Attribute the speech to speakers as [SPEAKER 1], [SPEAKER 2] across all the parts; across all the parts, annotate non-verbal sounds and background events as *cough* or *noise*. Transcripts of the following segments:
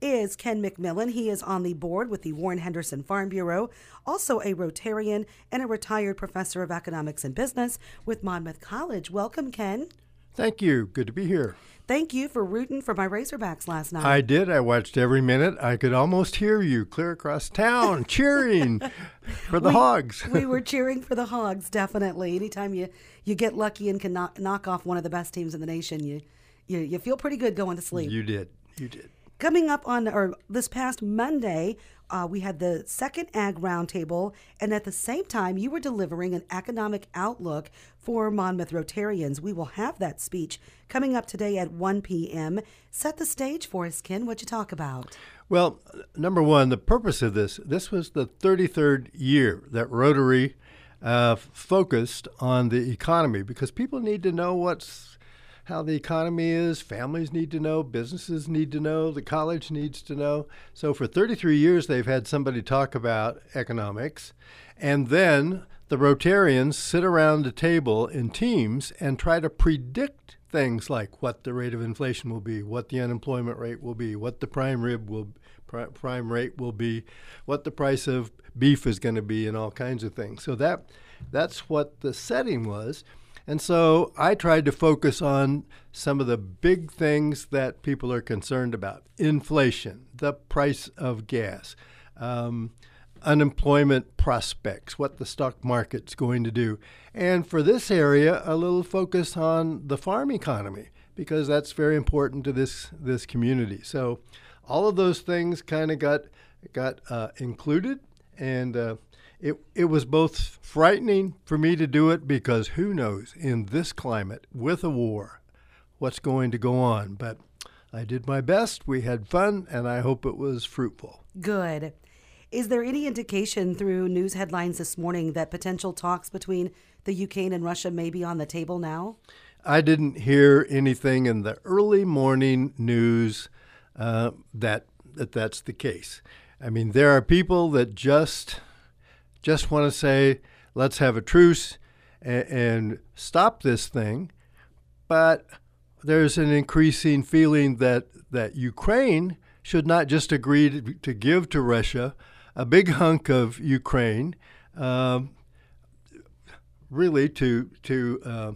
[SPEAKER 1] is Ken McMillan. He is on the board with the Warren Henderson Farm Bureau, also a Rotarian and a retired professor of economics and business with Monmouth College. Welcome, Ken.
[SPEAKER 2] Thank you. Good to be here.
[SPEAKER 1] Thank you for rooting for my Razorbacks last night.
[SPEAKER 2] I did. I watched every minute. I could almost hear you clear across town *laughs* cheering for the
[SPEAKER 1] we,
[SPEAKER 2] Hogs.
[SPEAKER 1] we were *laughs* cheering for the Hogs, definitely. Anytime you, you get lucky and can knock, knock off one of the best teams in the nation, you, you, you feel pretty good going to sleep.
[SPEAKER 2] You did. You did.
[SPEAKER 1] Coming up on, or this past Monday, uh, we had the second Ag Roundtable, and at the same time, you were delivering an economic outlook for Monmouth Rotarians. We will have that speech coming up today at 1 p.m. Set the stage for us, Ken. What'd you talk about?
[SPEAKER 2] Well, number one, the purpose of this this was the 33rd year that Rotary uh, focused on the economy because people need to know what's how the economy is. Families need to know, businesses need to know, the college needs to know. So for 33 years, they've had somebody talk about economics. And then the Rotarians sit around the table in teams and try to predict things like what the rate of inflation will be, what the unemployment rate will be, what the prime rib will prime rate will be, what the price of beef is going to be, and all kinds of things. So that that's what the setting was. And so I tried to focus on some of the big things that people are concerned about inflation, the price of gas, um, unemployment prospects, what the stock market's going to do. And for this area, a little focus on the farm economy because that's very important to this, this community. So all of those things kind of got, got uh, included. And uh, it, it was both frightening for me to do it because who knows in this climate with a war what's going to go on. But I did my best. We had fun, and I hope it was fruitful.
[SPEAKER 1] Good. Is there any indication through news headlines this morning that potential talks between the Ukraine and Russia may be on the table now?
[SPEAKER 2] I didn't hear anything in the early morning news uh, that, that that's the case. I mean, there are people that just just want to say, let's have a truce and, and stop this thing. But there's an increasing feeling that, that Ukraine should not just agree to, to give to Russia a big hunk of Ukraine, um, really to, to uh,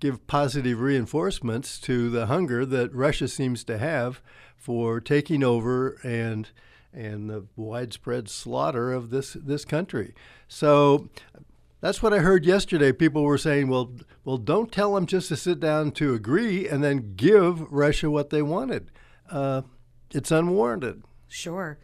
[SPEAKER 2] give positive reinforcements to the hunger that Russia seems to have for taking over and and the widespread slaughter of this this country. So that's what I heard yesterday. People were saying, "Well, well, don't tell them just to sit down to agree and then give Russia what they wanted. Uh, it's unwarranted."
[SPEAKER 1] Sure.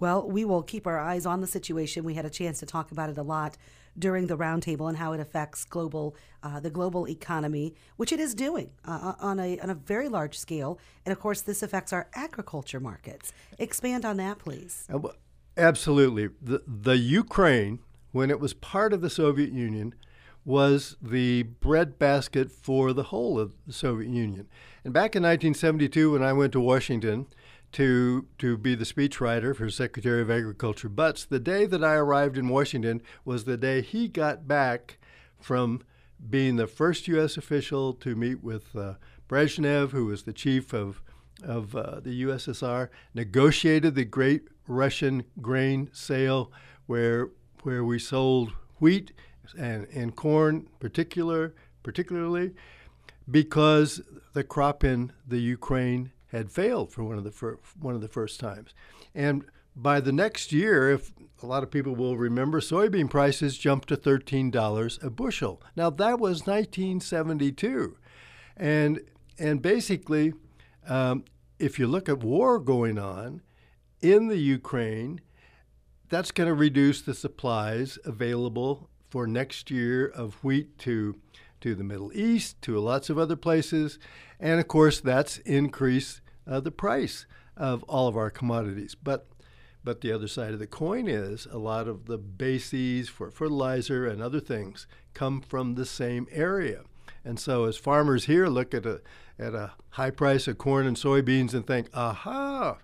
[SPEAKER 1] Well, we will keep our eyes on the situation. We had a chance to talk about it a lot during the roundtable and how it affects global uh, the global economy, which it is doing uh, on a on a very large scale. And of course, this affects our agriculture markets. Expand on that, please.
[SPEAKER 2] Uh, absolutely. The the Ukraine, when it was part of the Soviet Union, was the breadbasket for the whole of the Soviet Union. And back in 1972, when I went to Washington to to be the speechwriter for Secretary of Agriculture Butz. The day that I arrived in Washington was the day he got back from being the first U.S. official to meet with uh, Brezhnev, who was the chief of of uh, the USSR, negotiated the Great Russian Grain Sale, where where we sold wheat and, and corn, particular particularly, because the crop in the Ukraine had failed for one of the fir- one of the first times. And by the next year, if a lot of people will remember, soybean prices jumped to $13 a bushel. Now that was 1972, and and basically, um, if you look at war going on in the Ukraine, that's going to reduce the supplies available for next year of wheat to to the Middle East, to lots of other places, and of course that's increased uh, the price of all of our commodities. But but the other side of the coin is a lot of the bases for fertilizer and other things come from the same area. And so as farmers here look at a at a high price of corn and soybeans and think, aha,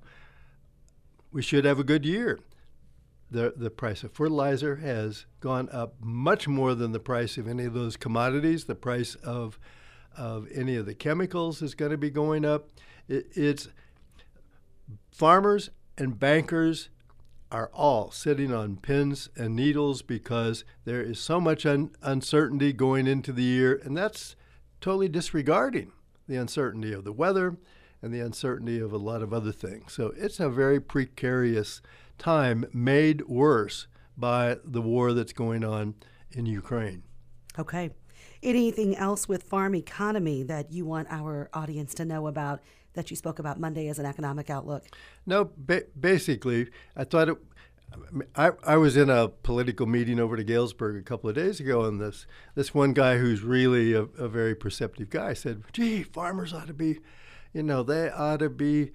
[SPEAKER 2] we should have a good year. The, the price of fertilizer has gone up much more than the price of any of those commodities. The price of, of any of the chemicals is going to be going up it's farmers and bankers are all sitting on pins and needles because there is so much un- uncertainty going into the year, and that's totally disregarding the uncertainty of the weather and the uncertainty of a lot of other things. So it's a very precarious time made worse by the war that's going on in Ukraine.
[SPEAKER 1] Okay. Anything else with farm economy that you want our audience to know about that you spoke about Monday as an economic outlook?
[SPEAKER 2] No, ba- basically, I thought it. I, I was in a political meeting over to Galesburg a couple of days ago, and this this one guy who's really a, a very perceptive guy said, "Gee, farmers ought to be, you know, they ought to be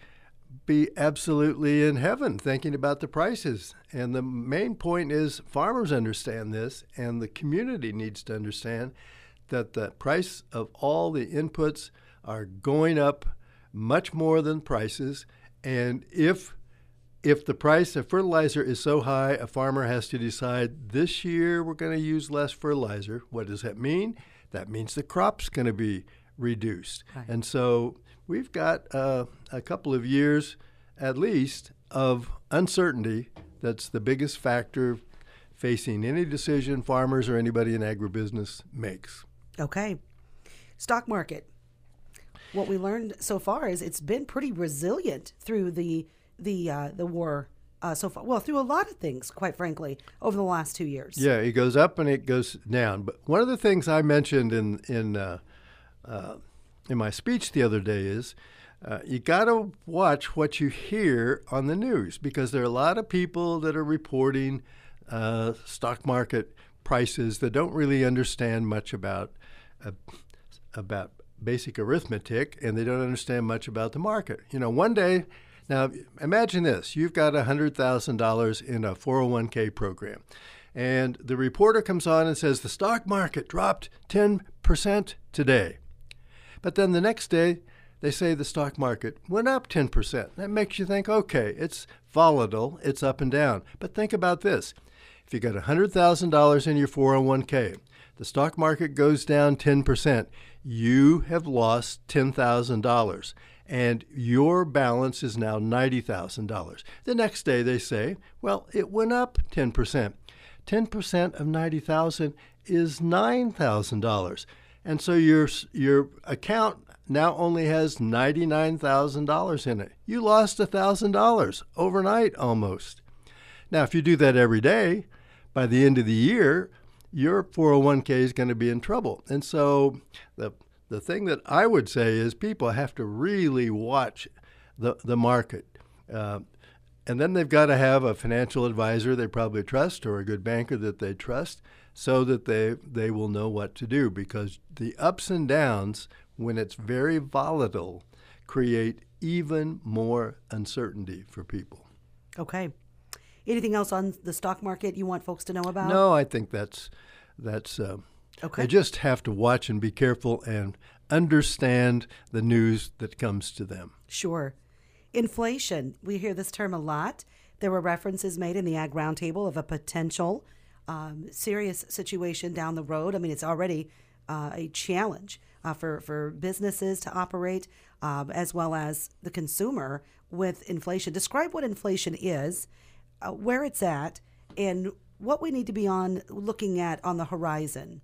[SPEAKER 2] be absolutely in heaven thinking about the prices." And the main point is, farmers understand this, and the community needs to understand that the price of all the inputs are going up much more than prices, and if if the price of fertilizer is so high, a farmer has to decide this year we're going to use less fertilizer. What does that mean? That means the crop's going to be reduced. Right. And so we've got uh, a couple of years at least of uncertainty that's the biggest factor facing any decision farmers or anybody in agribusiness makes.
[SPEAKER 1] Okay. Stock market. What we learned so far is it's been pretty resilient through the the uh, the war uh, so far. Well, through a lot of things, quite frankly, over the last two years.
[SPEAKER 2] Yeah, it goes up and it goes down. But one of the things I mentioned in in uh, uh, in my speech the other day is uh, you got to watch what you hear on the news because there are a lot of people that are reporting uh, stock market prices that don't really understand much about uh, about basic arithmetic and they don't understand much about the market. You know, one day now, imagine this you've got $100,000 in a 401k program, and the reporter comes on and says the stock market dropped 10% today. But then the next day, they say the stock market went up 10%. That makes you think, okay, it's volatile, it's up and down. But think about this if you got $100,000 in your 401k, the stock market goes down 10%, you have lost $10,000 and your balance is now $90,000. The next day they say, well, it went up 10%. 10% of 90,000 is $9,000. And so your your account now only has $99,000 in it. You lost $1,000 overnight almost. Now, if you do that every day, by the end of the year, your 401k is going to be in trouble. And so the the thing that I would say is people have to really watch the, the market. Uh, and then they've got to have a financial advisor they probably trust or a good banker that they trust so that they, they will know what to do because the ups and downs, when it's very volatile, create even more uncertainty for people.
[SPEAKER 1] Okay. Anything else on the stock market you want folks to know about?
[SPEAKER 2] No, I think that's that's uh, Okay. They just have to watch and be careful and understand the news that comes to them.
[SPEAKER 1] Sure. Inflation, we hear this term a lot. There were references made in the Ag Roundtable of a potential um, serious situation down the road. I mean, it's already uh, a challenge uh, for, for businesses to operate um, as well as the consumer with inflation. Describe what inflation is, uh, where it's at, and what we need to be on looking at on the horizon.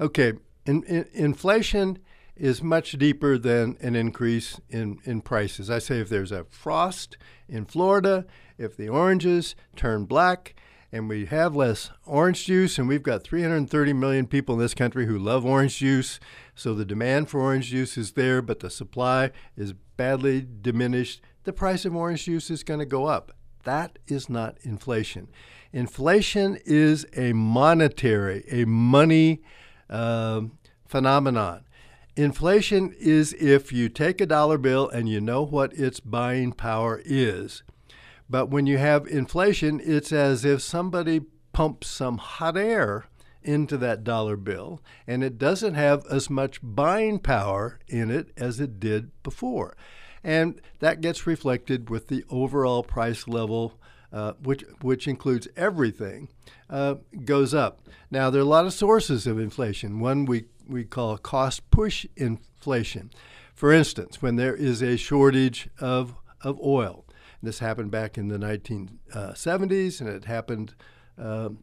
[SPEAKER 2] Okay, in, in, inflation is much deeper than an increase in, in prices. I say if there's a frost in Florida, if the oranges turn black, and we have less orange juice, and we've got 330 million people in this country who love orange juice, so the demand for orange juice is there, but the supply is badly diminished, the price of orange juice is going to go up. That is not inflation. Inflation is a monetary, a money uh, phenomenon. Inflation is if you take a dollar bill and you know what its buying power is. But when you have inflation, it's as if somebody pumps some hot air into that dollar bill and it doesn't have as much buying power in it as it did before. And that gets reflected with the overall price level uh, which which includes everything, uh, goes up. Now there are a lot of sources of inflation. One we we call cost push inflation. For instance, when there is a shortage of of oil, This happened back in the 1970s, and it happened. Um,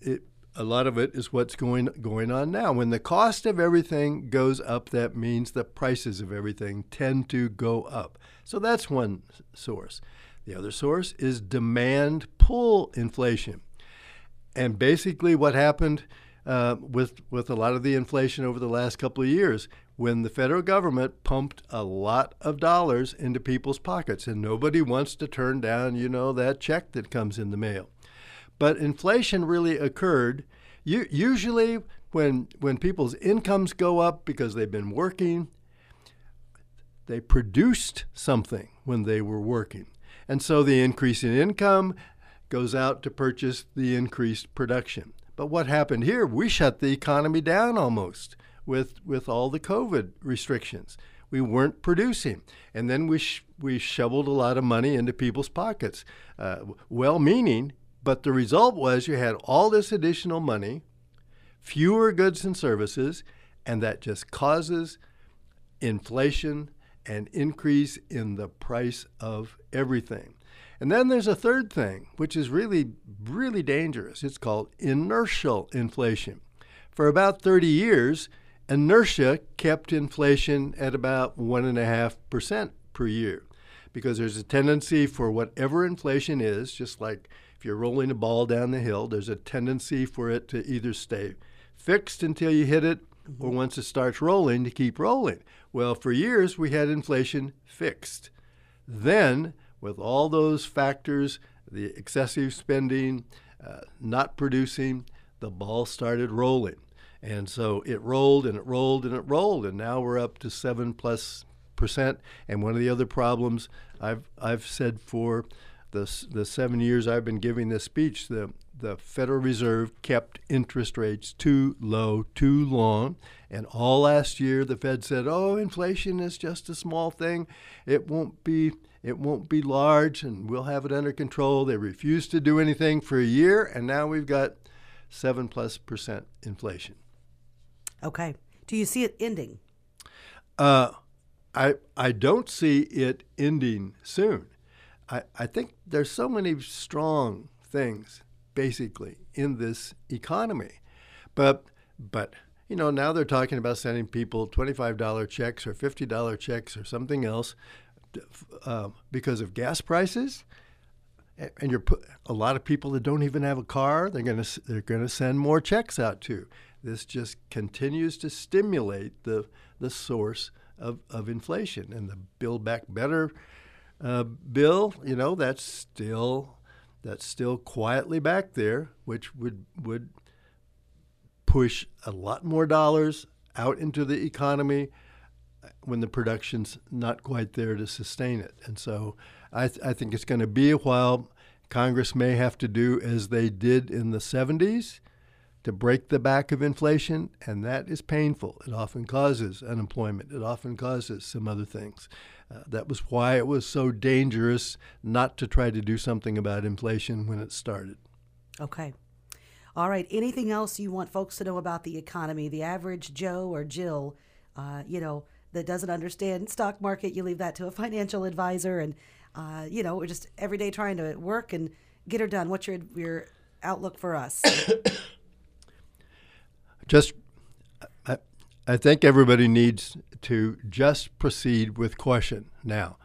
[SPEAKER 2] it, a lot of it is what's going going on now. When the cost of everything goes up, that means the prices of everything tend to go up. So that's one source. The other source is demand pull inflation. And basically, what happened uh, with with a lot of the inflation over the last couple of years, when the federal government pumped a lot of dollars into people's pockets, and nobody wants to turn down, you know, that check that comes in the mail. But inflation really occurred. You, usually, when when people's incomes go up because they've been working, they produced something when they were working. And so the increase in income goes out to purchase the increased production. But what happened here? We shut the economy down almost with, with all the COVID restrictions. We weren't producing. And then we, sh- we shoveled a lot of money into people's pockets. Uh, well meaning, but the result was you had all this additional money, fewer goods and services, and that just causes inflation and increase in the price of everything. And then there's a third thing, which is really, really dangerous. It's called inertial inflation. For about 30 years, inertia kept inflation at about 1.5% per year because there's a tendency for whatever inflation is, just like if you're rolling a ball down the hill, there's a tendency for it to either stay fixed until you hit it or once it starts rolling to keep rolling. Well, for years we had inflation fixed. Then with all those factors, the excessive spending, uh, not producing, the ball started rolling. And so it rolled and it rolled and it rolled, and now we're up to seven plus percent. And one of the other problems I've I've said for the the seven years I've been giving this speech, the the Federal Reserve kept interest rates too low too long. And all last year, the Fed said, "Oh, inflation is just a small thing; it won't be." it won't be large and we'll have it under control. They refused to do anything for a year, and now we've got seven plus percent inflation.
[SPEAKER 1] Okay. Do you see it ending?
[SPEAKER 2] Uh, I I don't see it ending soon. I, I think there's so many strong things basically in this economy. But but you know, now they're talking about sending people $25 checks or $50 checks or something else uh, because of gas prices, and you're put, a lot of people that don't even have a car, they're going to they're going to send more checks out to. This just continues to stimulate the the source of, of inflation and the Build Back Better uh, bill. You know that's still that's still quietly back there, which would would push a lot more dollars out into the economy when the production's not quite there to sustain it. And so I, th- I think it's going to be a while. Congress may have to do as they did in the 70s to break the back of inflation, and that is painful. It often causes unemployment, it often causes some other things. Uh, that was why it was so dangerous not to try to do something about inflation when it started.
[SPEAKER 1] Okay. All right. Anything else you want folks to know about the economy? The average Joe or Jill, uh, you know, that doesn't understand stock market, you leave that to a financial advisor. And, uh, you know, we're just every day trying to work and get her done. What's your, your outlook for us? *coughs*
[SPEAKER 2] just, I, I think everybody needs to just proceed with caution now.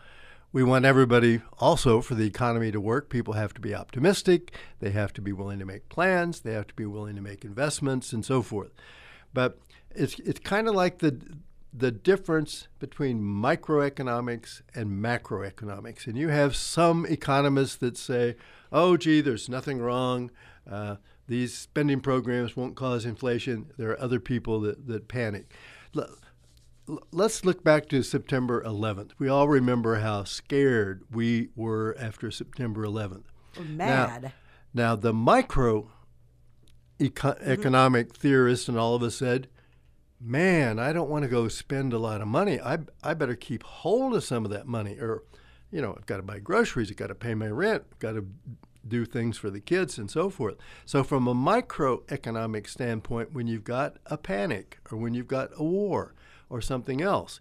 [SPEAKER 2] We want everybody also for the economy to work. People have to be optimistic. They have to be willing to make plans. They have to be willing to make investments and so forth. But it's it's kind of like the the difference between microeconomics and macroeconomics. And you have some economists that say, oh, gee, there's nothing wrong. Uh, these spending programs won't cause inflation. There are other people that, that panic. Let's look back to September 11th. We all remember how scared we were after September 11th.
[SPEAKER 1] mad.
[SPEAKER 2] Now, now the micro eco- mm-hmm. theorists and all of us said, man, I don't want to go spend a lot of money. I, I better keep hold of some of that money. Or, you know, I've got to buy groceries, I've got to pay my rent, I've got to do things for the kids and so forth. So, from a microeconomic standpoint, when you've got a panic or when you've got a war or something else,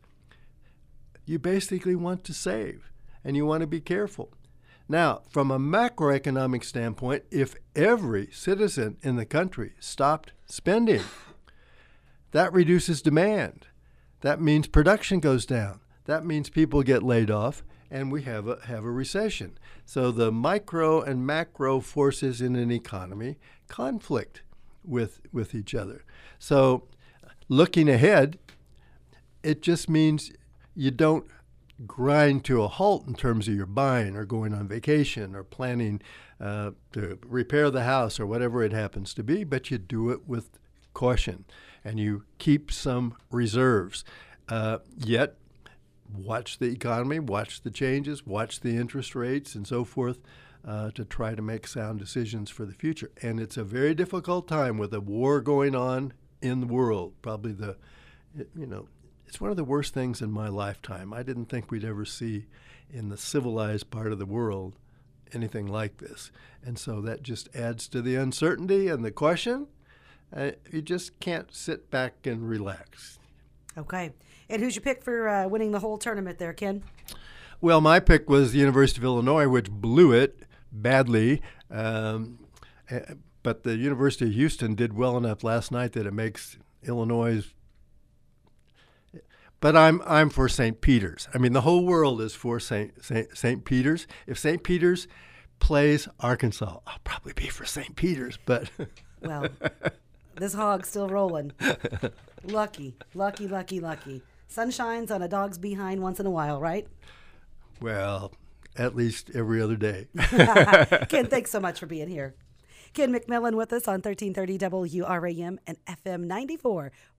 [SPEAKER 2] you basically want to save and you want to be careful. Now, from a macroeconomic standpoint, if every citizen in the country stopped spending, that reduces demand. That means production goes down. That means people get laid off and we have a, have a recession. So the micro and macro forces in an economy conflict with, with each other. So looking ahead, it just means you don't grind to a halt in terms of your buying or going on vacation or planning uh, to repair the house or whatever it happens to be, but you do it with caution and you keep some reserves. Uh, yet, watch the economy, watch the changes, watch the interest rates, and so forth. Uh, to try to make sound decisions for the future. And it's a very difficult time with a war going on in the world. Probably the, you know, it's one of the worst things in my lifetime. I didn't think we'd ever see in the civilized part of the world anything like this. And so that just adds to the uncertainty and the question. Uh, you just can't sit back and relax.
[SPEAKER 1] Okay. And who's your pick for uh, winning the whole tournament there, Ken?
[SPEAKER 2] Well, my pick was the University of Illinois, which blew it badly. Um, eh, but the University of Houston did well enough last night that it makes Illinois. But I'm I'm for St. Peter's. I mean, the whole world is for St. St. St. Peter's. If St. Peter's plays Arkansas, I'll probably be for St. Peter's. But
[SPEAKER 1] well, *laughs* this hog's still rolling. lucky, lucky, lucky, lucky. Sun shines on a dog's behind once in a while, right?
[SPEAKER 2] Well, at least every other day. *laughs*
[SPEAKER 1] Ken, thanks so much for being here. Ken McMillan with us on 1330 WRAM and FM 94.